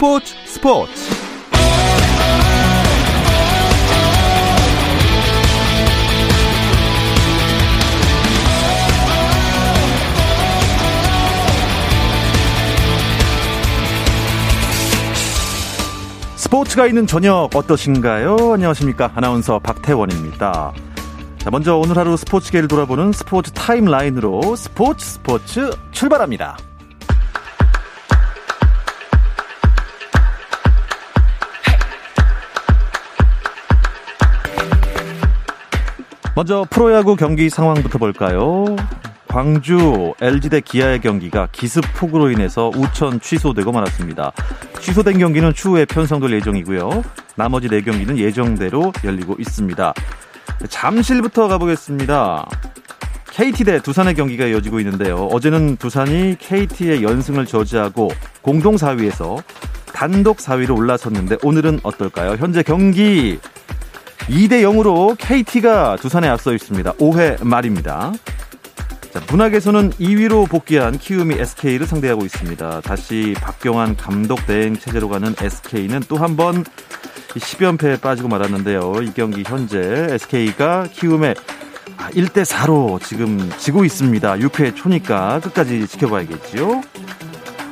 스포츠 스포츠 스포츠가 있는 저녁 어떠신가요? 안녕하십니까. 아나운서 박태원입니다. 자, 먼저 오늘 하루 스포츠계를 돌아보는 스포츠 타임라인으로 스포츠 스포츠 출발합니다. 먼저 프로야구 경기 상황부터 볼까요? 광주 LG 대 기아의 경기가 기습폭우로 인해서 우천 취소되고 말았습니다. 취소된 경기는 추후에 편성될 예정이고요. 나머지 4경기는 예정대로 열리고 있습니다. 잠실부터 가보겠습니다. KT 대 두산의 경기가 이어지고 있는데요. 어제는 두산이 KT의 연승을 저지하고 공동 4위에서 단독 4위로 올라섰는데 오늘은 어떨까요? 현재 경기 2대 0으로 KT가 두산에 앞서 있습니다. 5회 말입니다. 자, 문학에서는 2위로 복귀한 키움이 SK를 상대하고 있습니다. 다시 박경환 감독 대행 체제로 가는 SK는 또 한 번 10연패에 빠지고 말았는데요. 이 경기 현재 SK가 키움에 1대 4로 지금 지고 있습니다. 6회 초니까 끝까지 지켜봐야겠지요.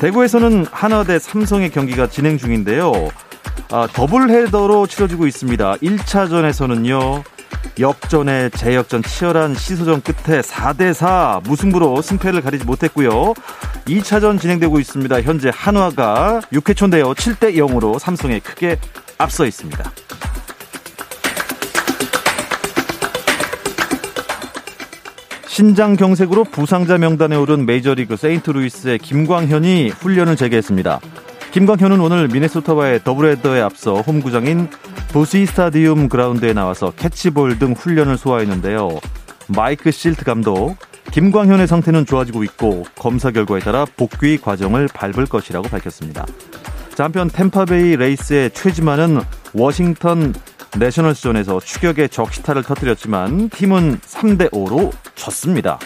대구에서는 하나 대 삼성의 경기가 진행 중인데요. 아, 더블 헤더로 치러지고 있습니다. 1차전에서는요. 역전에 재역전 치열한 시소전 끝에 4대4 무승부로 승패를 가리지 못했고요. 2차전 진행되고 있습니다. 현재 한화가 6회 초인데요. 7대 0으로 삼성에 크게 앞서 있습니다. 신장 경색으로 부상자 명단에 오른 메이저리그 세인트루이스의 김광현이 훈련을 재개했습니다. 김광현은 오늘 미네소타와의 더블헤더에 앞서 홈구장인 부시 스타디움 그라운드에 나와서 캐치볼 등 훈련을 소화했는데요. 마이크 실트 감독, 김광현의 상태는 좋아지고 있고 검사 결과에 따라 복귀 과정을 밟을 것이라고 밝혔습니다. 자, 한편 템파베이 레이스의 최지만은 워싱턴 내셔널스전에서 추격의 적시타를 터뜨렸지만 팀은 3대 5로 졌습니다.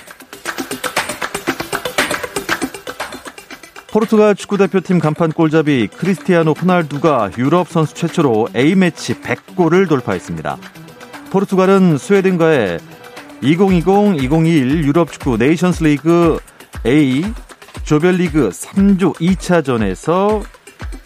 포르투갈 축구대표팀 간판 골잡이 크리스티아노 호날두가 유럽 선수 최초로 A매치 100골을 돌파했습니다. 포르투갈은 스웨덴과의 2020-2021 유럽 축구 네이션스 리그 A 조별리그 3조 2차전에서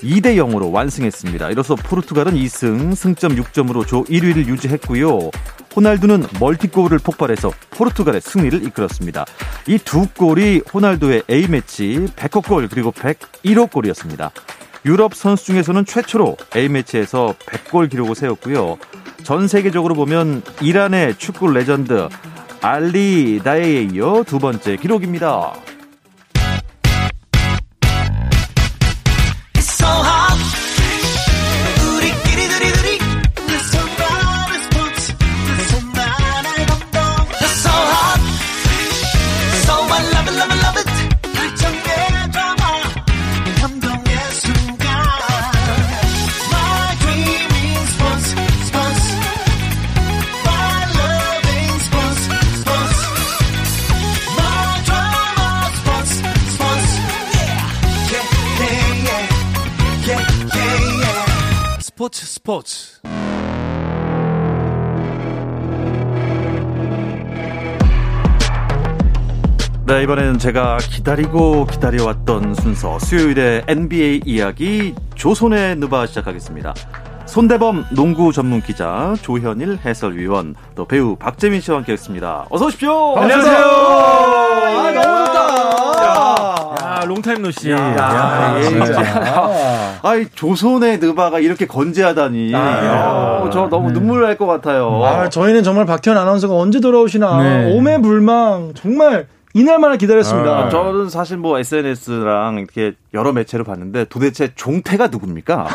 2대 0으로 완승했습니다. 이로써 포르투갈은 2승, 승점 6점으로 조 1위를 유지했고요. 호날두는 멀티골을 폭발해서 포르투갈의 승리를 이끌었습니다. 이 두 골이 호날두의 A매치 100호 골 그리고 101호 골이었습니다. 유럽 선수 중에서는 최초로 A매치에서 100골 기록을 세웠고요. 전 세계적으로 보면 이란의 축구 레전드 알리 다에에 이어 두 번째 기록입니다. 스포츠 네, 이번에는 제가 기다리고 기다려왔던 순서 수요일의 NBA 이야기 조선의 누바 시작하겠습니다. 손대범 농구 전문 기자 조현일 해설위원 또 배우 박재민 씨와 함께했습니다. 어서 오십시오. 안녕하세요. 아, 너무 좋다. 야, 롱타임 노씨. 야, 야, 예, 아, 아이 조선의 느바가 이렇게 건재하다니. 아, 어, 저 너무 눈물 날 것 같아요. 아, 저희는 정말 박태현 아나운서가 언제 돌아오시나 네. 오매불망 정말 이날만을 기다렸습니다. 아, 저는 사실 뭐 SNS랑 이렇게 여러 매체를 봤는데 도대체 종태가 누굽니까?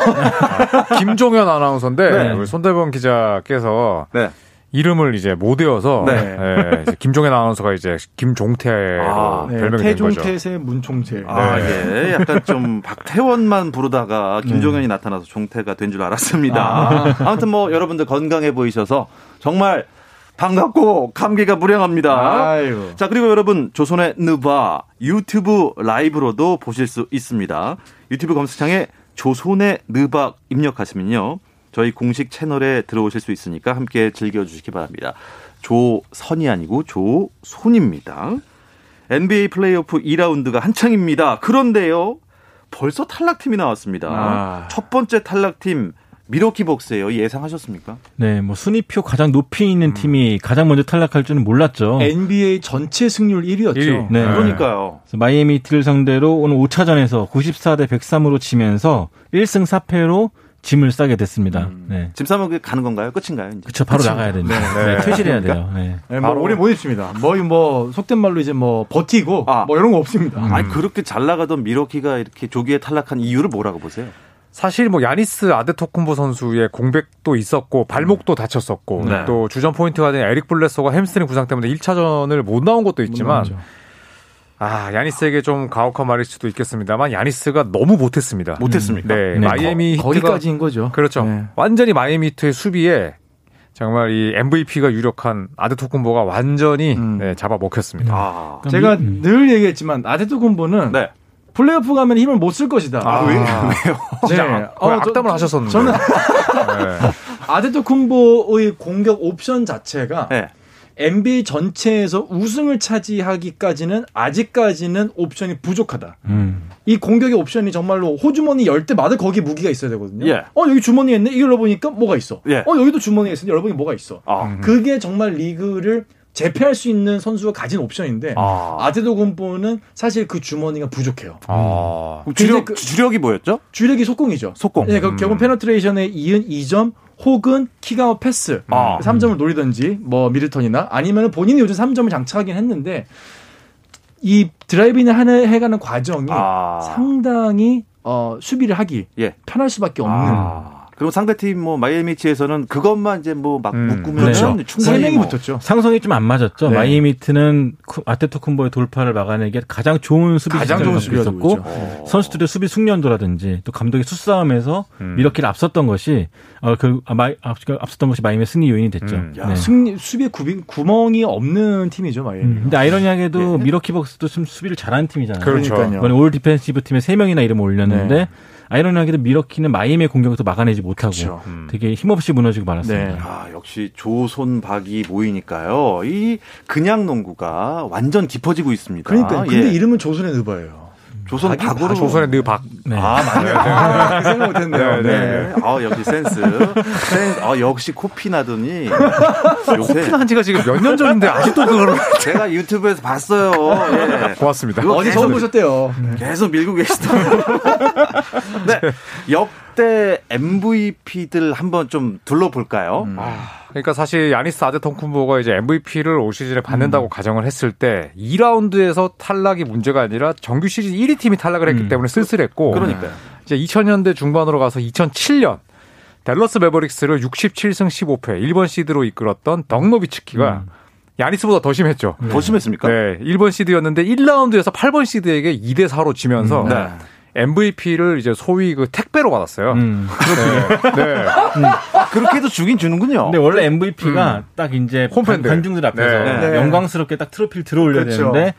김종현 아나운서인데 네. 우리 손대범 기자께서 네. 이름을 이제 못 외워서 네. 예, 이제 김종현 아나운서가 이제 김종태로 아, 네, 별명이 된 거죠. 태종태세 문총재. 아, 네. 예. 약간 좀 박태원만 부르다가 김종현이 나타나서 종태가 된 줄 알았습니다. 아. 무튼 뭐 여러분들 건강해 보이셔서 정말 반갑고 감기가 무량합니다. 아유. 자, 그리고 여러분 조선의 느바 유튜브 라이브로도 보실 수 있습니다. 유튜브 검색창에 조선의 느박 입력하시면요. 저희 공식 채널에 들어오실 수 있으니까 함께 즐겨주시기 바랍니다. 조선이 아니고 조손입니다. NBA 플레이오프 2라운드가 한창입니다. 그런데요. 벌써 탈락팀이 나왔습니다. 아. 첫 번째 탈락팀 미러키 벅스예요. 예상하셨습니까? 네, 뭐 순위표 가장 높이 있는 팀이 가장 먼저 탈락할 줄은 몰랐죠. NBA 전체 승률 1위였죠. 일 위. 네. 그러니까요. 그래서 마이애미 히트를 상대로 오늘 5차전에서 94대 103으로 지면서 1승 4패로 짐을 싸게 됐습니다. 네. 짐 싸면 가는 건가요? 끝인가요? 이제? 그쵸, 바로 나가야 됩니다. 네, 퇴실해야 돼요. 네. 네, 뭐 오래 못 입습니다. 뭐, 뭐 속된 말로 이제 뭐 버티고 아. 뭐 이런 거 없습니다. 아니 그렇게 잘 나가던 밀워키가 이렇게 조기에 탈락한 이유를 뭐라고 보세요? 사실 뭐 야니스 아데토쿤보 선수의 공백도 있었고 발목도 다쳤었고 네. 또 주전 포인트가드인 에릭 블레소가 햄스트링 부상 때문에 1차전을 못 나온 것도 있지만. 아 야니스에게 좀 가혹한 말일 수도 있겠습니다만 야니스가 너무 못했습니다. 못했습니까? 네, 네, 마이애미 히트가 거기까지인 거죠. 그렇죠. 네. 완전히 마이애미 히트의 수비에 정말 이 MVP가 유력한 아데토쿤보가 완전히 음. 네, 잡아먹혔습니다. 아, 제가 음. 늘 얘기했지만 아데토군보는 네. 플레이오프 가면 힘을 못 쓸 것이다. 아, 왜- 왜요? 네. 거의 어, 저- 악담을 하셨었는데. 저는 네. 아데토쿤보의 공격 옵션 자체가 네. NBA 전체에서 우승을 차지하기까지는 아직까지는 옵션이 부족하다. 음. 이 공격의 옵션이 정말로 호주머니 열 때 마다 거기 무기가 있어야 되거든요. 예. 어 여기 주머니에 있네. 이걸 열어보니까 뭐가 있어. 예. 어 여기도 주머니에 있으니 열어보니 뭐가 있어. 아, 그게 정말 리그를 제패할 수 있는 선수가 가진 옵션인데 아. 아데토쿤보는 사실 그 주머니가 부족해요. 아. 그럼 주력 그- 주력이 뭐였죠? 주력이 속공이죠. 속공. 네, 그 음. 결국 penetration에 이은 2점 혹은 kick-out 패스 아. 3점을 노리든지 뭐 미드턴이나 아니면 본인이 요즘 3점을 장착하긴 했는데 이 driving을 하는 해가는 과정이 아. 상당히 어, 수비를 하기 예. 편할 수밖에 없는 아. 그리고 상대팀 뭐 마이애미 히트에서는 그것만 이제 뭐막 음. 묶으면 그렇죠. 충분히 명이 뭐 붙었죠. 상성이 좀 안 맞았죠. 네. 마이애미 히트는 아테토쿤보의 돌파를 막아내기 가장 좋은 수비 가장 수비가 있었고 되고 있죠. 선수들의 수비 숙련도라든지 또 감독의 수싸움에서 음. 밀워키를 앞섰던 것이 어, 그 아, 마이, 앞, 앞섰던 것이 마이애미의 승리 요인이 됐죠. 음. 야, 네. 승리 수비에 구비, 구멍이 없는 팀이죠 마이애미. 음, 근데 아이러니하게도 밀워키 벅스도 좀 수비를 잘하는 팀이잖아요. 그렇죠. 그러니까요. 이번에 All-Defensive Team에 세 명이나 이름을 올렸는데 네. 아이러니하게도 밀워키는 마이애미의 공격을 또 막아내지 못하고 그렇죠. 음. 되게 힘없이 무너지고 말았습니다. 네. 아, 역시 조손박이 모이니까요. 이 그냥 농구가 완전 깊어지고 있습니다. 그러니까 근데 예. 이름은 조선의 느바예요. 조선 박이 박으로 조선의 느 박. 네. 아, 맞네요. 아, 그 생각 못했네요. 네, 네. 아, 역시 센스. 센스. 아, 역시 코피 나더니 요새 코피 난 지가 지금 몇 년 전인데 아직도 그걸 제가 유튜브에서 봤어요. 예. 고맙습니다. 어디 처음 보셨대요. 계속 밀고 계시더라고요. 네. 역대 MVP들 한번 좀 둘러볼까요? 그러니까 사실 야니스 아데토쿤보가 이제 MVP를 올 시즌에 받는다고 가정을 했을 때 2라운드에서 탈락이 문제가 아니라 정규 시즌 1위 팀이 탈락을 했기 음. 때문에 쓸쓸했고 그러니까요. 이제 2000년대 중반으로 가서 2007년 댈러스 매버릭스를 67승 15패 1번 시드로 이끌었던 덕노비츠키가 야니스보다 더 심했죠. 더 심했습니까? 네, 1번 시드였는데 1라운드에서 8번 시드에게 2대 4로 지면서 음, 네. MVP를 이제 소위 그 택배로 받았어요. 음. 네. 네. 아, 그렇게 해도 주긴 주는군요. 근데 원래 MVP가 딱 이제 홈팬들. 관- 관중들 앞에서 네. 네. 영광스럽게 딱 트로피를 들어올려야 그렇죠. 되는데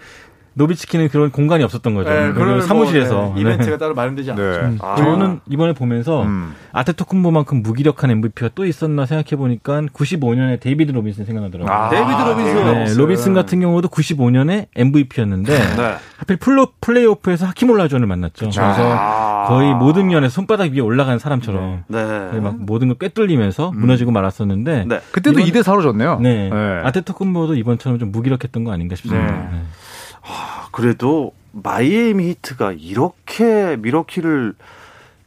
노비츠키는 그런 공간이 없었던 거죠. 네, 그리고 그런 사무실에서. 뭐, 네, 이벤트가 따로 마련되지 않았죠. 네. 아. 저는 이번에 보면서 음. 아테토쿤보만큼 무기력한 MVP가 또 있었나 생각해 보니까 95년에 데이비드 로빈슨 생각나더라고요. 아, 데이비드 로빈슨. 네, 로빈슨 같은 경우도 95년에 MVP였는데 네. 하필 플로 플레이오프에서 하킴 올라주원을 만났죠. 그래서 아. 거의 모든 면에 손바닥 위에 올라간 사람처럼 네. 막 모든 걸 꿰뚫리면서 무너지고 말았었는데 네. 그때도 이번- 2대 4로 졌네요. 네. 네. 아테토쿤보도 이번처럼 좀 무기력했던 거 아닌가 싶습니다. 네. 네. 그래도 마이애미 히트가 이렇게 밀워키를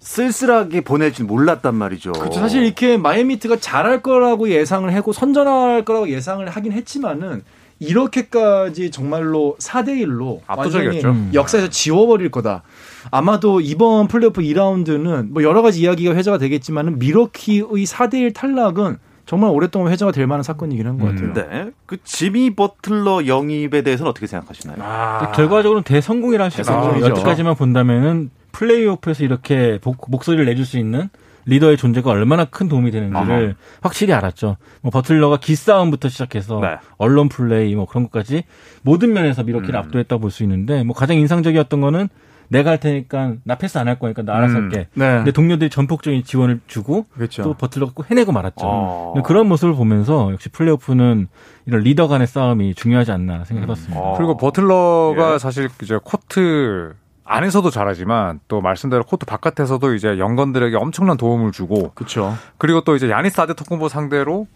쓸쓸하게 보낼 줄 몰랐단 말이죠. 그렇죠. 사실 이렇게 마이애미 히트가 잘할 거라고 예상을 하고 선전할 거라고 예상을 하긴 했지만은 이렇게까지 정말로 4대 1로 압도적이었죠. 음. 역사에서 지워버릴 거다. 아마도 이번 플레이오프 2라운드는 뭐 여러 가지 이야기가 회자가 되겠지만은 미러키의 4대 1 탈락은 정말 오랫동안 회자가 될 만한 사건이긴 한것 음. 같아요. 네. 그 지미 버틀러 영입에 대해서는 어떻게 생각하시나요? 아. 결과적으로는 대성공이라 할수 있어요. 여태까지만 본다면은 플레이오프에서 이렇게 목, 목소리를 내줄 수 있는 리더의 존재가 얼마나 큰 도움이 되는지를 확실히 알았죠. 뭐 버틀러가 기싸움부터 시작해서 네. 언론 플레이 뭐 그런 것까지 모든 면에서 밀워키를 압도했다고 볼수 있는데 뭐 가장 인상적이었던 거는 내가 할 테니까 나 패스 안 할 거니까 나 알아서 음. 할게. 네. 근데 동료들이 전폭적인 지원을 주고 그렇죠. 또 버틀러가 꼭 해내고 말았죠. 어. 그런 모습을 보면서 역시 플레이오프는 이런 리더 간의 싸움이 중요하지 않나 생각해봤습니다. 어. 그리고 버틀러가 예. 사실 이제 코트 안에서도 잘하지만 또 말씀대로 코트 바깥에서도 이제 young gun들에게 엄청난 도움을 주고 그렇죠. 그리고 또 이제 야니스 아데토쿤보 상대로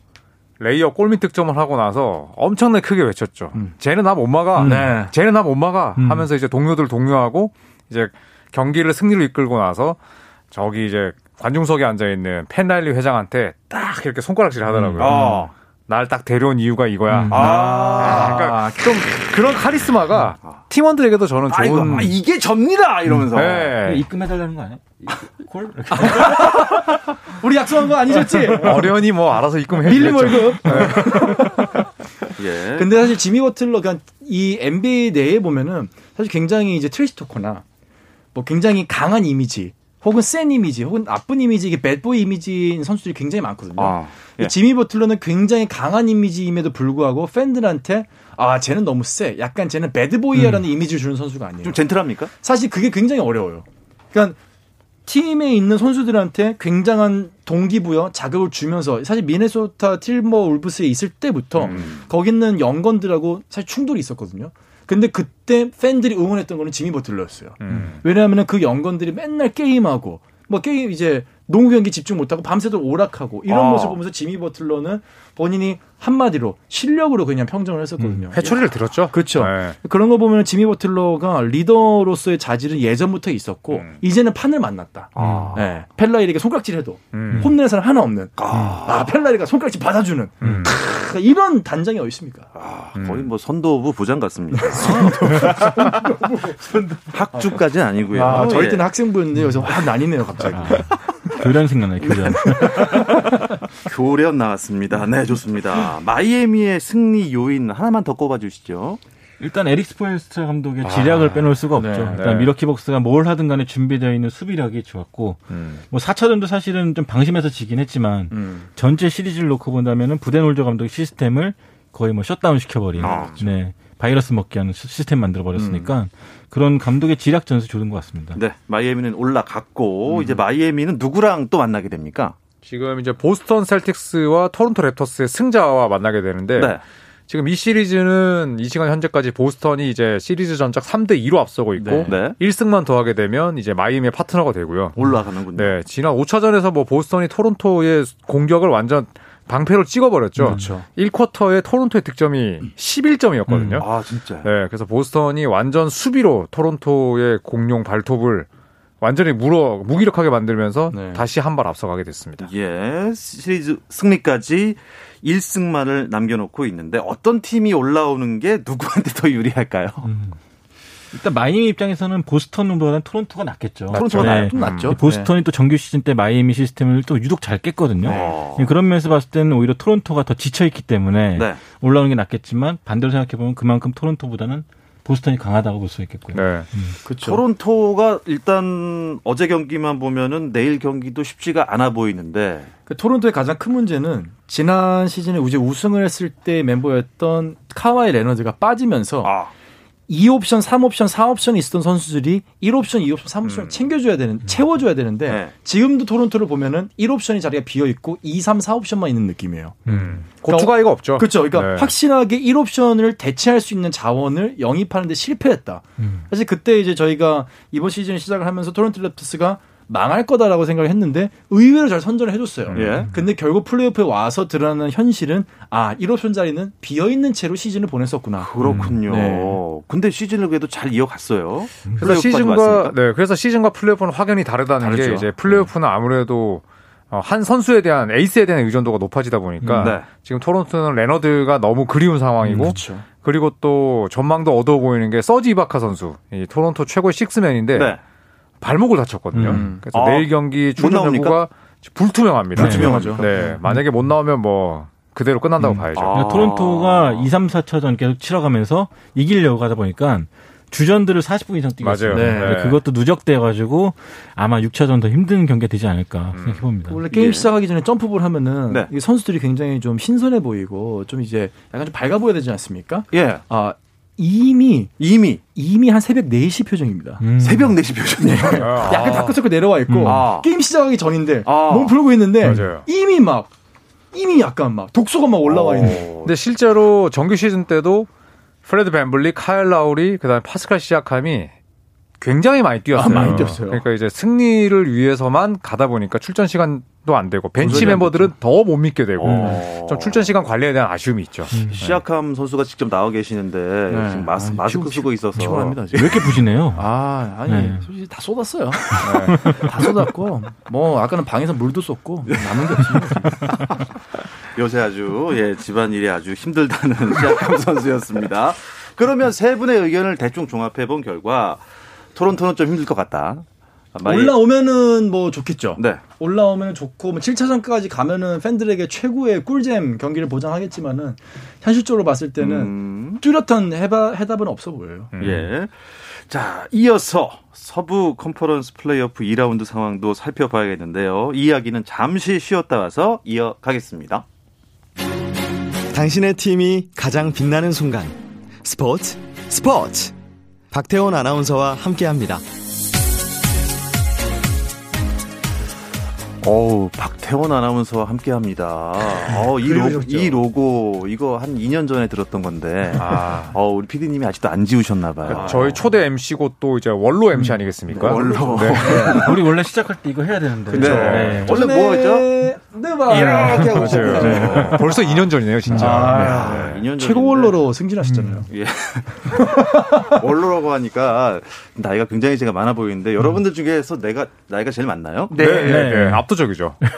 레이업 골밑 득점을 하고 나서 엄청나게 크게 외쳤죠. 음. 쟤는 나 못 막아. 네. 쟤는 나 못 막아. 음. 하면서 이제 동료들 동료하고 이제 경기를 승리로 이끌고 나서 저기 이제 관중석에 앉아 있는 팻 라일리 회장한테 딱 이렇게 손가락질 하더라고요. 어. 날딱 데려온 이유가 이거야. 음. 아. 그러니까 좀 그런 카리스마가 팀원들에게도 저는 아이고, 좋은 아, 이게 접니다 이러면서. 네. 입금해달라는 거 아니야? 콜? 우리 약속한 거 아니셨지? 어련히 뭐 알아서 입금해 밀린 월급. 예. 근데 사실 지미 버틀러 그냥 이 NBA 내에 보면은 사실 굉장히 이제 trash talker나 뭐 굉장히 강한 이미지 혹은 센 이미지 혹은 나쁜 이미지 이게 bad boy 이미지인 선수들이 굉장히 많거든요. 아, 예. 이 지미 버틀러는 굉장히 강한 이미지임에도 불구하고 팬들한테 아 쟤는 너무 세 약간 쟤는 bad boy야라는 이미지를 주는 선수가 아니에요. 좀 gentle합니까? 사실 그게 굉장히 어려워요. 그러니까 팀에 있는 선수들한테 굉장한 동기부여 자극을 주면서 사실 미네소타 팀버울브스에 있을 때부터 음. 거기 있는 young gun들하고 사실 충돌이 있었거든요. 근데 그때 팬들이 응원했던 거는 지미 버틀러였어요. 음. 왜냐하면 그 young gun들이 맨날 게임하고 뭐 게임 이제 농구 경기 집중 못하고 밤새도록 오락하고 이런 아. 모습 보면서 지미 버틀러는 본인이 한마디로 실력으로 그냥 평정을 했었거든요. 회초리를 들었죠. 그렇죠. 네. 그런 거 보면 지미 버틀러가 리더로서의 자질은 예전부터 있었고 음. 이제는 판을 만났다. 아. 네. 팻 라일리가 손가락질해도 음. 혼내는 사람 하나 없는. 아. 아, 팻 라일리가 손가락질 받아주는. 음. 크, 이런 단장이 어디 있습니까? 아, 거의 뭐 선도부 부장 같습니다. 학주까지는 아니고요. 아, 저희 예. 때는 학생부였는데 여기서 확 나뉘네요, 갑자기. 교련 생각나요, 교련. 교련 나왔습니다. 네, 좋습니다. 마이애미의 승리 요인 하나만 더 꼽아 주시죠. 일단 에릭 스포엘스트라 감독의 지략을 빼놓을 수가 네, 없죠. 네. 일단 밀워키 벅스가 뭘 하든 간에 준비되어 있는 수비력이 좋았고 음. 뭐 4차전도 사실은 좀 방심해서 지긴 했지만 음. 전체 시리즈를 놓고 본다면은 부덴홀저 감독의 시스템을 거의 뭐 셧다운 시켜버린 아, 네 바이러스 먹게 하는 시- 시스템 만들어 버렸으니까 그런 감독의 지략 전술 좋은 것 같습니다. 네, 마이애미는 올라갔고 이제 마이애미는 누구랑 또 만나게 됩니까? 지금 이제 보스턴 셀틱스와 토론토 랩터스의 승자와 만나게 되는데 네. 지금 이 시리즈는 이 시간 현재까지 보스턴이 이제 시리즈 전적 3대 2로 앞서고 있고 네. 네. 1승만 더하게 되면 이제 마이애미의 파트너가 되고요. 올라가는군요. 네, 지난 5차전에서 뭐 보스턴이 토론토의 공격을 완전 방패로 찍어버렸죠. 그렇죠. 1쿼터에 토론토의 득점이 11점이었거든요. 아, 진짜. 네, 그래서 보스턴이 완전 수비로 토론토의 공룡 발톱을 완전히 물어 무기력하게 만들면서 네. 다시 한 발 앞서가게 됐습니다. 예, 시리즈 승리까지 1승만을 남겨놓고 있는데 어떤 팀이 올라오는 게 누구한테 더 유리할까요? 음. 일단 마이애미 입장에서는 보스턴보다는 토론토가 낫겠죠. 토론토가 네. 나- 좀 낫죠. 보스턴이 또 정규 시즌 때 마이애미 시스템을 또 유독 잘 깼거든요. 어. 그런 면에서 봤을 때는 오히려 토론토가 더 지쳐 있기 때문에 네. 올라오는 게 낫겠지만 반대로 생각해 보면 그만큼 토론토보다는 보스턴이 강하다고 볼 수 있겠고요. 네. 그렇죠. 토론토가 일단 어제 경기만 보면은 내일 경기도 쉽지가 않아 보이는데 그 토론토의 가장 큰 문제는 지난 시즌에 우승을 했을 때 멤버였던 카와이 레너드가 빠지면서 아, 2옵션, 3옵션, 4옵션이 있었던 선수들이 1옵션, 2옵션, 3옵션을 챙겨줘야 되는, 채워줘야 되는데 네. 지금도 토론토를 보면은 1옵션이 자리가 비어 있고 2, 3, 4옵션만 있는 느낌이에요. 음. 고추가이가 없죠. 그렇죠. 그러니까 네. 확실하게 1옵션을 대체할 수 있는 자원을 영입하는데 실패했다. 음. 사실 그때 이제 저희가 이번 시즌 시작을 하면서 토론토 랩터스가 망할 거다라고 생각을 했는데 의외로 잘 선전을 해줬어요. 예. 근데 결국 플레이오프에 와서 드러나는 현실은 아 1옵션 자리는 비어 있는 채로 시즌을 보냈었구나. 그렇군요. 네. 근데 시즌을 그래도 잘 이어갔어요. 그래서 플레이오프까지 시즌과 왔으니까. 네, 그래서 시즌과 플레이오프는 확연히 다르다는 게 다르죠. 이제 플레이오프는 아무래도 어, 한 선수에 대한 에이스에 대한 의존도가 높아지다 보니까 음, 네. 지금 토론토는 레너드가 너무 그리운 상황이고 그렇죠. 그리고 또 전망도 어두워 보이는 게 서지 이바카 선수, 이 토론토 최고의 식스맨인데 네. 발목을 다쳤거든요. 음. 그래서 아, 내일 경기 출전 나옵니까? 여부가 불투명합니다. 불투명하죠. 네, 만약에 못 나오면 뭐 그대로 끝난다고 음. 봐야죠. 아. 그러니까 토론토가 2, 3, 4차전 계속 치러가면서 이기려고 하다 보니까 주전들을 40분 이상 뛰고 맞아요. 네. 네. 그것도 누적돼가지고 아마 6차전 더 힘든 경기가 되지 않을까 음. 생각해 봅니다. 원래 게임 예. 시작하기 전에 점프볼 하면은 네. 이 선수들이 굉장히 좀 신선해 보이고 좀 이제 약간 좀 밝아 보여야 되지 않습니까? 예. 아 이미 이미 이미 한 새벽 4시 표정입니다. 음. 새벽 4시 표정이에요. 아. 약간 다크서클 내려와 있고 음. 아. 게임 시작하기 전인데 아. 몸 풀고 있는데 맞아요. 이미 막 이미 약간 막 독소가 막 올라와 있는. 근데 실제로 정규 시즌 때도 프레드 밴블릿, 카일 라우리, 그다음에 파스칼 시아캄이 굉장히 많이 뛰었어요. 아, 많이 뛰었어요. 그러니까 이제 승리를 위해서만 가다 보니까 출전 시간도 안 되고 벤치 멤버들은 더 못 믿게 되고 어. 좀 출전 시간 관리에 대한 아쉬움이 있죠. 시아캄 선수가 직접 나와 계시는데 네. 지금 마스, 아니, 마스크 피곤- 쓰고 있어서 피곤합니다 왜 지금. 이렇게 부지네요? 아 아니 네. 솔직히 다 쏟았어요. 네. 다 쏟았고 뭐 아까는 방에서 물도 쏟고 남은 게 없습니다. 요새 아주 예 집안 일이 아주 힘들다는 시아캄 선수였습니다. 그러면 세 분의 의견을 대충 종합해 본 결과 토론토는 좀 힘들 것 같다. 올라오면은 뭐 좋겠죠. 네. 올라오면 좋고 뭐 7차전까지 가면은 팬들에게 최고의 꿀잼 경기를 보장하겠지만은 현실적으로 봤을 때는 음, 뚜렷한 해바, 해답은 없어 보여요. 예. 자, 이어서 서부 컨퍼런스 플레이오프 2라운드 상황도 살펴봐야겠는데요. 이 이야기는 잠시 쉬었다 와서 이어가겠습니다. 당신의 팀이 가장 빛나는 순간 스포츠 스포츠 박태원 아나운서와 함께합니다. 어우, 박태원 아나운서와 함께 합니다. 어, 이, 로고, 그러셨죠. 이 로고, 이거 한 2년 전에 들었던 건데, 아. 어, 우리 피디님이 아직도 안 지우셨나봐요. 저희 초대 MC고 또 이제 원로 MC 아니겠습니까? 원로. 네. 우리 원래 시작할 때 이거 해야 되는데. 그쵸. 네. 원래 뭐였죠? 네, 봐. 이렇게 하고 시작했죠. 네. 벌써 2년 전이네요, 진짜. 아, 네. 2년 최고 원로로 승진하셨잖아요. 예. 원로라고 하니까 나이가 굉장히 제가 많아 보이는데 여러분들 중에서 내가 나이가 제일 많나요? 네, 네, 네. 네. 압도적이죠. 네.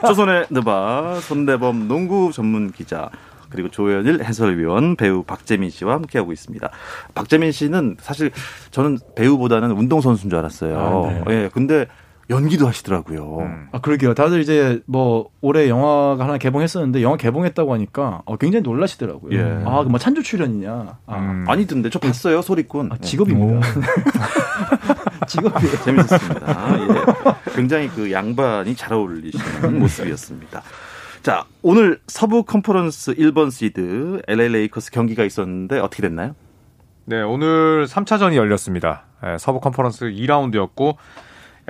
조선의 느바 손대범 농구 전문 기자 그리고 조현일 해설위원 배우 박재민 씨와 함께하고 있습니다. 박재민 씨는 사실 저는 배우보다는 운동선수인 줄 알았어요. 아, 예, 근데 연기도 하시더라고요. 음. 아, 그러게요. 다들 이제 뭐 올해 영화가 하나 개봉했었는데 영화 개봉했다고 하니까 어, 굉장히 놀라시더라고요. 예. 아, 그뭐 찬조 출연이냐? 아, 음. 아니던데 저 봤어요 소리꾼. 아, 직업입니다. 직업이에요. 재밌었습니다. 예. 굉장히 그 양반이 잘 어울리시는 모습이었습니다. 자, 오늘 서부 컨퍼런스 1번 시드 LA 레이커스 경기가 있었는데 어떻게 됐나요? 네, 오늘 3차전이 열렸습니다. 네, 서부 컨퍼런스 2라운드였고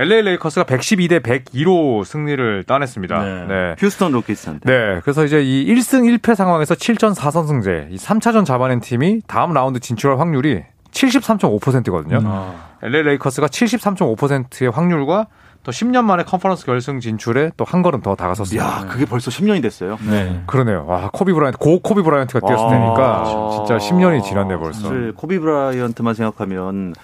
LA 레이커스가 112대 102로 승리를 따냈습니다. 네. 네. 휴스턴 로켓스한테. 네, 그래서 이제 이 1승 1패 상황에서 7전 4선승제, 이 3차전 잡아낸 팀이 다음 라운드 진출할 확률이 73.5%거든요. 아, LA 레이커스가 73.5%의 확률과 또 10년 만에 컨퍼런스 결승 진출에 또 한 걸음 더 다가섰습니다. 야, 그게 벌써 10년이 됐어요. 네. 그러네요. 와, 코비 브라이언트, 고 코비 브라이언트가 뛰었을 아, 테니까 진짜 10년이 지났네 벌써. 사실 코비 브라이언트만 생각하면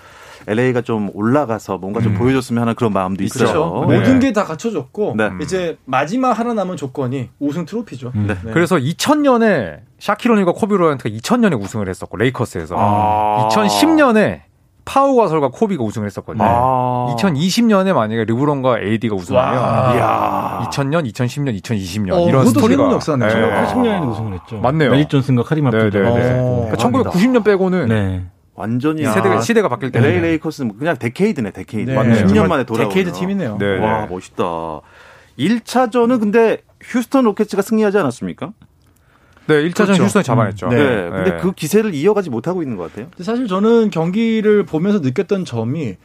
LA가 좀 올라가서 뭔가 좀 보여줬으면 하는 그런 마음도 있어요. 그렇죠. 네. 모든 게 다 갖춰졌고 네. 이제 마지막 하나 남은 조건이 우승 트로피죠. 음. 네. 네. 그래서 2000년에 샤킬 오닐과 코비 브라이언트가 2000년에 우승을 했었고 레이커스에서 아. 2010년에 파우 가솔과 코비가 우승을 했었거든요. 아. 2020년에 만약에 르브론과 AD가 우승하면 와. 이야. 2000년, 2010년, 2020년 어, 이런 스토리가 역사네요. 네. 80년에도 우승을 했죠. 맞네요. 매직 존슨과 카림 네, 네, 네. 어. 그러니까 1990년 빼고는 네. 완전히 세대가 아, 시대가 바뀔 때는 LA 레이커스는 그냥 decade네, decade. 네. 맞네요. 10년 정말 만에 돌아오는. decade 팀이네요. 네, 와, 네. 멋있다. 1차전은 근데 휴스턴 로켓츠가 승리하지 않았습니까? 네, 1차전 그렇죠. 휴스턴이 잡아냈죠. 네. 네. 근데 그 기세를 이어가지 못하고 있는 것 같아요. 근데 사실 저는 경기를 보면서 느꼈던 점이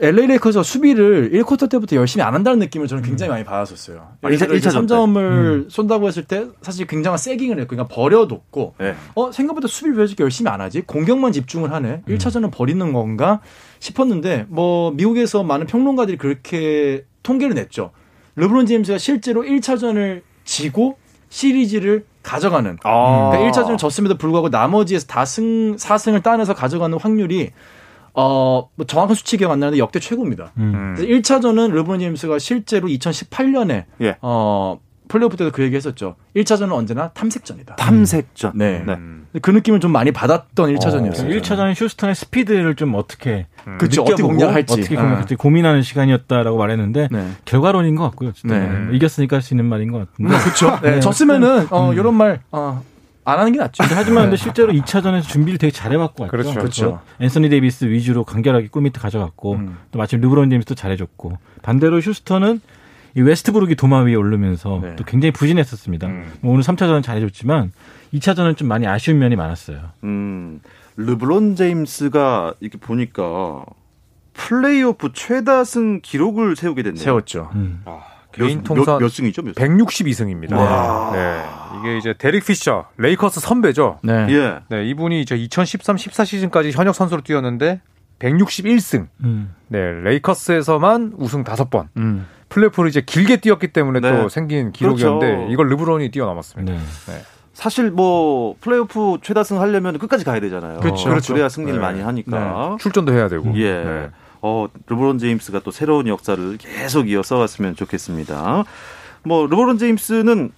LA 레이커스가 수비를 1쿼터 때부터 열심히 안 한다는 느낌을 저는 굉장히 많이 받았었어요. 아, 예를 들어 일차- 이제 일차전 때. 3점을 쏜다고 했을 때 사실 굉장한 세깅을 했고 그러니까 버려뒀고 네. 어 생각보다 수비를 왜 이렇게 열심히 안 하지? 공격만 집중을 하네. 1차전은 버리는 건가 싶었는데 뭐 미국에서 많은 평론가들이 그렇게 통계를 냈죠. 르브론 제임스가 실제로 1차전을 지고 시리즈를 가져가는 아. 그러니까 1차전을 졌음에도 불구하고 나머지에서 다 승 4승을 따내서 가져가는 확률이 어, 뭐 정확한 수치 기억 안 나는데 역대 최고입니다. 음. 그래서 1차전은 르브론 제임스가 실제로 2018년에 예. 어, 플레이오프 때도 그 얘기 했었죠. 1차전은 언제나 탐색전이다. 탐색전. 네. 음. 그 느낌을 좀 많이 받았던 1차전이었어요. 1차전은 휴스턴의 스피드를 좀 어떻게 그렇죠. 어떻게 공략할지. 어떻게 공략할지 고민하는 시간이었다라고 말했는데 네. 결과론인 것 같고요. 진짜. 네. 이겼으니까 할 수 있는 말인 것 같은데. 그렇죠. 네. 졌으면은 어, 이런 말 어, 안 하는 게 낫죠. 근데 하지만 근데 실제로 2차전에서 준비를 되게 잘해왔고 왔죠. 그렇죠. 그렇죠. 앤서니 데이비스 위주로 간결하게 골밑에 가져갔고 음. 또 마침 르브론 제임스도 잘해줬고 반대로 휴스턴은 이 웨스트브룩이 도마 위에 오르면서 네. 또 굉장히 부진했었습니다. 음. 뭐 오늘 3차전은 잘해줬지만 2차전은 좀 많이 아쉬운 면이 많았어요. 음, 르브론 제임스가 이렇게 보니까 플레이오프 최다승 기록을 세우게 됐네요. 세웠죠. 음. 아, 개인 몇, 통산 몇, 몇 승이죠? 몇 승? 162승입니다. 와. 네. 이게 이제 데릭 피셔, 레이커스 선배죠. 네. 예. 네, 이분이 이제 2013-14 시즌까지 현역 선수로 뛰었는데 161승. 음. 네, 레이커스에서만 우승 5번. 음. 플레이오프를 이제 길게 뛰었기 때문에 네. 또 생긴 기록이었는데 그렇죠. 이걸 르브론이 뛰어넘었습니다. 네. 사실 뭐 플레이오프 최다승 하려면 끝까지 가야 되잖아요. 그렇죠. 그렇죠. 그래야 승리를 네. 많이 하니까. 출전도 해야 되고. 예. 네. 어, 르브론 제임스가 또 새로운 역사를 계속 이어서 왔으면 좋겠습니다. 뭐 르브론 제임스는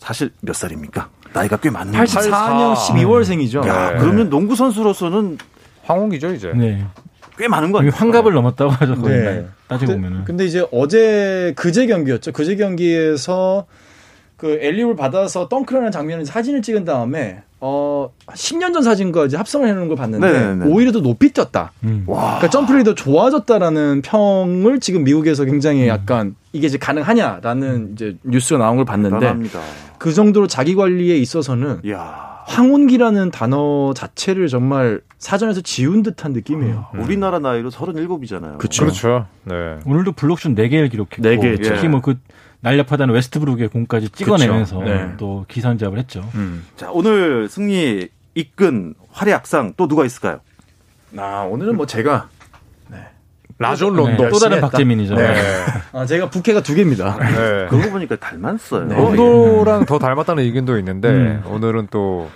사실 몇 살입니까? 나이가 꽤 많은 84년 12월생이죠. 야, 네. 그러면 농구 선수로서는 황홍기죠, 이제. 네. 꽤 많은 거 이미 아니에요? 환갑을 넘었다고 하죠. 네. 따지고 근데, 보면은. 근데 이제 어제 그제 경기였죠. 그제 경기에서 그 엘리를 받아서 덩크를 하는 장면을 사진을 찍은 다음에 어 10년 전 사진과 이제 합성을 해놓은 걸 봤는데 네네네. 오히려 더 높이 뛰었다. 음. 그러니까 점프력이 더 좋아졌다라는 평을 지금 미국에서 굉장히 약간 이게 이제 가능하냐라는 이제 뉴스가 나온 걸 봤는데 대단합니다. 그 정도로 자기 관리에 있어서는 이야. 황혼기라는 단어 자체를 정말 사전에서 지운 듯한 느낌이에요. 우리나라 나이로 37이잖아요. 그쵸. 그렇죠. 네. 오늘도 블록슛 4개를 기록했고 네개 했죠. 특히 뭐그 날렵하다는 웨스트브룩의 공까지 찍어내면서. 네. 또 기선제압을 했죠. 음. 자, 오늘 승리 이끈 활약상 또 누가 있을까요? 아 오늘은 뭐 제가 라존 네, 론도. 또 다른 했다. 박재민이죠. 네. 아, 제가 부캐가 두 개입니다. 네. 그러고 보니까 닮았어요. 네. 론도랑 더 닮았다는 의견도 있는데 음. 오늘은 또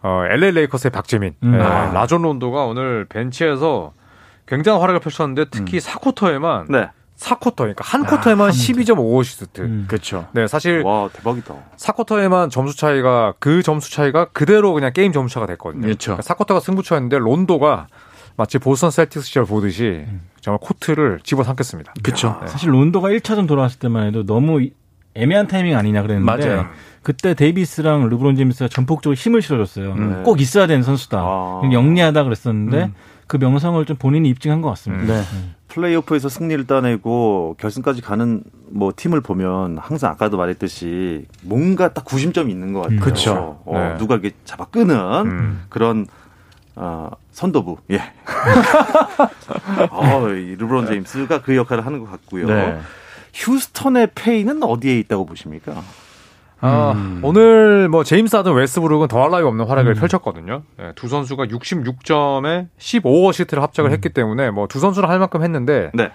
어, LA 레이커스의 박재민, 음. 네, 아. 라존 론도가 오늘 벤치에서 굉장한 활약을 펼쳤는데 특히 4쿼터에만 네. 4쿼터 그러니까 한 쿼터에만 12점 5어시스트. 음. 그렇죠. 네, 사실 와, 대박이다. 4쿼터에만 점수 차이가 그 점수 차이가 그대로 그냥 게임 점수 차가 됐거든요. 그렇죠. 4쿼터가 승부처였는데 론도가 마치 보스턴 셀틱스 시절 보듯이 정말 코트를 집어삼켰습니다. 그렇죠. 네. 사실 론도가 1차전 돌아왔을 때만 해도 너무 이- 애매한 타이밍 아니냐 그랬는데 맞아요. 그때 데이비스랑 르브론 제임스가 전폭적으로 힘을 실어줬어요. 음. 꼭 있어야 되는 선수다. 아. 영리하다 그랬었는데 음. 그 명성을 좀 본인이 입증한 것 같습니다. 네. 플레이오프에서 승리를 따내고 결승까지 가는 뭐 팀을 보면 항상 아까도 말했듯이 뭔가 딱 구심점이 있는 것 같아요. 음. 그쵸. 어, 네. 누가 이렇게 잡아 끄는 음. 그런 어, 선도부. 예. 어, 이 르브론 제임스가 그 역할을 하는 것 같고요. 네. 휴스턴의 패인은 어디에 있다고 보십니까? 아, 음. 오늘 뭐 제임스 하든 웨스브룩은 더할 나위 없는 활약을 음. 펼쳤거든요. 네, 두 선수가 66점에 15어시스트를 합작을 했기 때문에 뭐 두 선수를 할 만큼 했는데 네.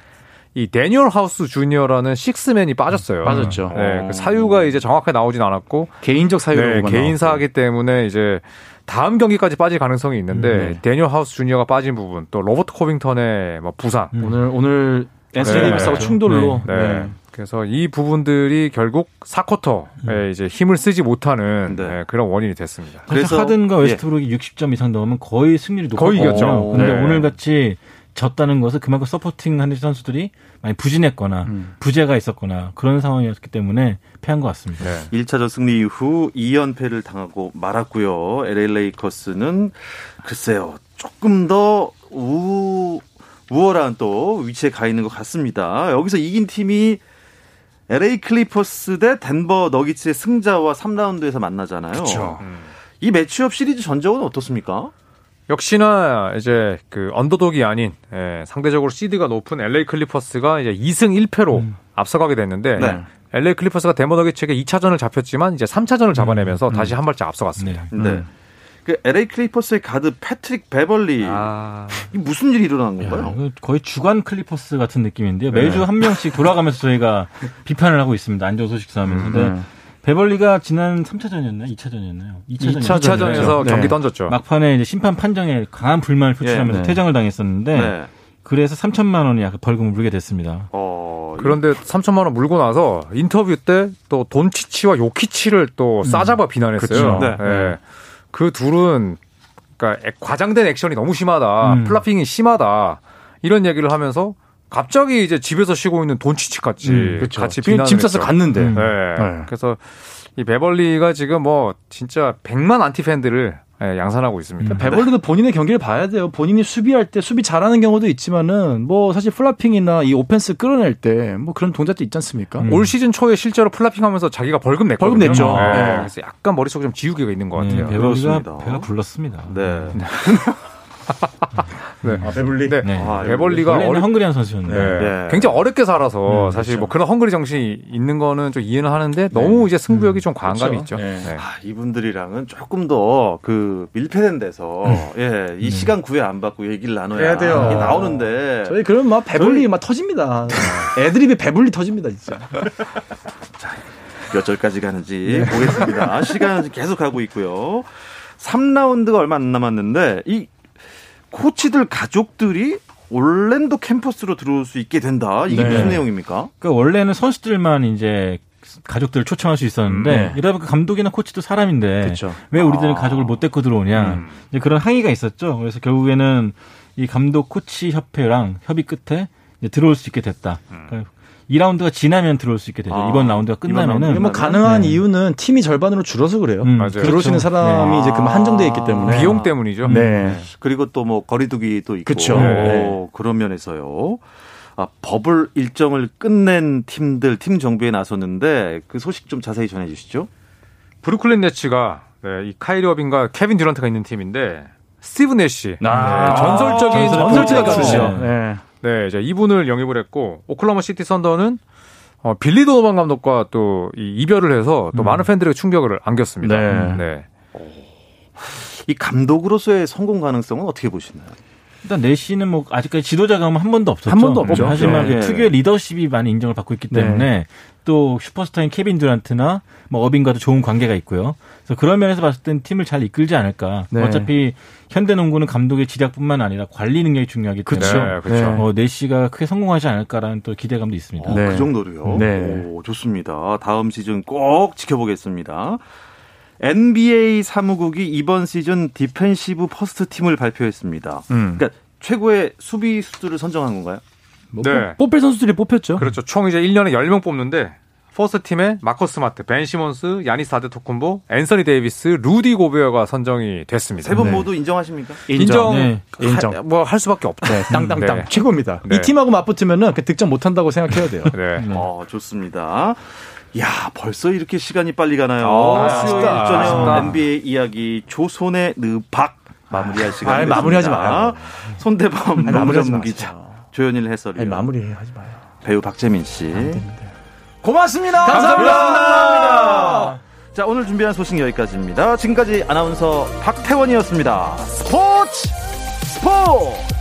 이 데니얼 하우스 주니어라는 식스맨이 빠졌어요. 빠졌죠. 네, 어. 그 사유가 이제 정확하게 나오진 않았고 개인적 사유로 네, 개인사이기 때문에 이제 다음 경기까지 빠질 가능성이 있는데 음, 네. 데니얼 하우스 주니어가 빠진 부분 또 로버트 코빙턴의 뭐 부상 음. 오늘 오늘 앤서니 네. 데이비스하고 충돌로 네. 네. 그래서 이 부분들이 결국 4쿼터에 이제 힘을 쓰지 못하는 네. 네, 그런 원인이 됐습니다. 그래서 하든과 예. 웨스트브룩이 60점 이상 넣으면 거의 승률이 높거든요. 거의 이겼죠. 근데 네. 오늘 같이 졌다는 것은 그만큼 supporting하는 선수들이 많이 부진했거나 음. 부재가 있었거나 그런 상황이었기 때문에 패한 것 같습니다. 네. 1차전 승리 이후 2연패를 당하고 말았고요. LA 레이커스는 글쎄요. 조금 더 우, 우월한 또 위치에 가 있는 것 같습니다. 여기서 이긴 팀이 LA 클리퍼스 대 덴버 너기츠의 승자와 3라운드에서 만나잖아요. 음. 이 match-up 시리즈 전적은 어떻습니까? 역시나 이제 그 underdog이 아닌 예, 상대적으로 시드가 높은 LA 클리퍼스가 이제 2승 1패로 음. 앞서가게 됐는데 네. LA 클리퍼스가 덴버 너기츠에게 2차전을 잡혔지만 이제 3차전을 잡아내면서 다시 한 발짝 앞서갔습니다. 네. 네. 그 LA 클리퍼스의 가드 패트릭 베벌리 아, 이 무슨 일이 일어난 야, 건가요? 이거 거의 주간 클리퍼스 같은 느낌인데요. 매주 한 명씩 돌아가면서 저희가 비판을 하고 있습니다. 안 좋은 소식 싸우면서. 근데 네. 베벌리가 지난 3차전이었나요? 2차전이었나요? 2차전. 2차전에서 네. 경기 던졌죠. 막판에 이제 심판 판정에 강한 불만을 표출하면서 예, 네. 퇴장을 당했었는데 네. 그래서 3천만 원이 약간 벌금을 물게 됐습니다. 어, 그런데 3천만 원 물고 나서 인터뷰 때 또 돈치치와 요키치를 또 싸잡아 비난했어요. 그쵸. 네. 예. 그 둘은 그러니까 액- 과장된 액션이 너무 심하다. 음. flopping이 심하다. 이런 얘기를 하면서 갑자기 이제 집에서 쉬고 있는 돈치치 같이 음, 그렇죠. 같이 짐 싸서. 갔는데 음. 네. 네. 그래서 이 베벌리가 지금 뭐 진짜 100만 안티 팬들을 예, 양산하고 있습니다. 음. 베벌리도 본인의 경기를 봐야 돼요. 본인이 수비할 때 수비 잘하는 경우도 있지만은 뭐 사실 flopping이나 이 오펜스 끌어낼 때 뭐 그런 동작도 있지 않습니까? 올 시즌 초에 실제로 flopping하면서 자기가 벌금 냈거든요. 벌금 냈죠. 예, 네. 그래서 약간 머릿속에 좀 지우개가 있는 것 같아요. 네, 그렇습니다. 베벌리가 배가 불렀습니다. 네. 네. 아, 베벌리. 네. 네. 아, 베벌리가 어리- hungry한 선수였는데 네. 예. 굉장히 어렵게 살아서 음, 사실 그렇죠. 뭐 그런 hungry 정신이 있는 거는 좀 이해는 하는데 너무 이제 승부욕이 좀 과한 감이 그렇죠. 있죠. 네. 네. 아, 이분들이랑은 조금 더 그 밀폐된 데서 예, 이 시간 구애 안 받고 얘기를 나눠야 해야 돼요. 이게 나오는데 저희 그러면 막 배불리 막 터집니다. 애드립이 배불리 터집니다, 진짜. 몇 절까지 가는지 보겠습니다. 시간은 계속 가고 있고요. 3라운드가 얼마 안 남았는데 이 코치들 가족들이 올랜도 캠퍼스로 들어올 수 있게 된다. 이게 네. 무슨 내용입니까? 그러니까 원래는 선수들만 이제 가족들을 초청할 수 있었는데 네. 이러다 보니까 감독이나 코치도 사람인데 그렇죠. 왜 우리들은 아. 가족을 못 데리고 들어오냐 음. 이제 그런 항의가 있었죠. 그래서 결국에는 이 감독 코치 협회랑 협의 끝에 이제 들어올 수 있게 됐다. 그러니까 2라운드가 지나면 들어올 수 있게 되죠. 아, 이번 라운드가 끝나면은 뭐 가능한 네. 이유는 팀이 절반으로 줄어서 그래요. 음, 맞아요. 들어오시는 그렇죠. 사람이 네. 이제 그만 한정돼 있기 때문에. 비용 때문이죠. 네. 그리고 또 뭐 거리두기도 있고 그쵸. 어, 네. 그런 면에서요. 아, 버블 일정을 끝낸 팀들 팀 정비에 나섰는데 그 소식 좀 자세히 전해 주시죠. 브루클린 네츠가 네, 이 카이리 어빙과 케빈 듀란트가 있는 팀인데 스티브 내시 아, 네, 전설적인 전설적인 포인트 가드죠. 가드. 네. 네, 이제 이분을 영입을 했고 오클라호마 시티 선더는 어, 빌리 도노반 감독과 또 이 이별을 해서 또 많은 팬들에게 충격을 안겼습니다. 네. 네. 이 감독으로서의 성공 가능성은 어떻게 보시나요? 일단 내시는 뭐 아직까지 지도자감은 한 번도 없었죠. 한 번도 없죠. 하지만 네. 그 특유의 리더십이 많이 인정을 받고 있기 때문에 또 슈퍼스타인 케빈 듀란트나 뭐 어빙과도 좋은 관계가 있고요. 그래서 그런 면에서 봤을 땐 팀을 잘 이끌지 않을까. 네. 어차피 현대농구는 감독의 지략뿐만 아니라 관리 능력이 중요하기 때문에 그쵸. 네, 그렇죠. 네. 어, 내시가 크게 성공하지 않을까라는 또 기대감도 있습니다. 어, 네. 그 정도로요. 네. 오, 좋습니다. 다음 시즌 꼭 지켜보겠습니다. NBA 사무국이 이번 시즌 defensive first 팀을 발표했습니다. 음. 그러니까 최고의 수비수들을 선정한 건가요? 뭐 네. 뽑- 뽑힐 선수들이 뽑혔죠. 그렇죠. 총 이제 1년에 10명 뽑는데 first 팀에 마커스 스마트, 벤 시몬스, 야니스 아데토쿤보, 앤서니 데이비스, 루디 고베어가 선정이 됐습니다. 세분 네. 모두 인정하십니까? 인정, 네. 인정. 뭐 할 수밖에 없죠. 네, 땅땅땅 네. 최고입니다. 네. 이 팀하고 맞붙으면은 그 득점 못 한다고 생각해야 돼요. 네. 어, 좋습니다. 야, 벌써 이렇게 시간이 빨리 가나요? 아, 수요일 아쉽다. 저녁 아쉽다. NBA 이야기 조선의 느박 마무리할 시간 아이, 됐습니다. 마무리하지 마요. 손대범 마무리하지. 기자 조현일 해설위 아니, 마무리하지 마요. 배우 박재민 씨 고맙습니다. 감사합니다. 자, 오늘 준비한 소식 여기까지입니다. 지금까지 아나운서 박태원이었습니다. 스포츠 스포츠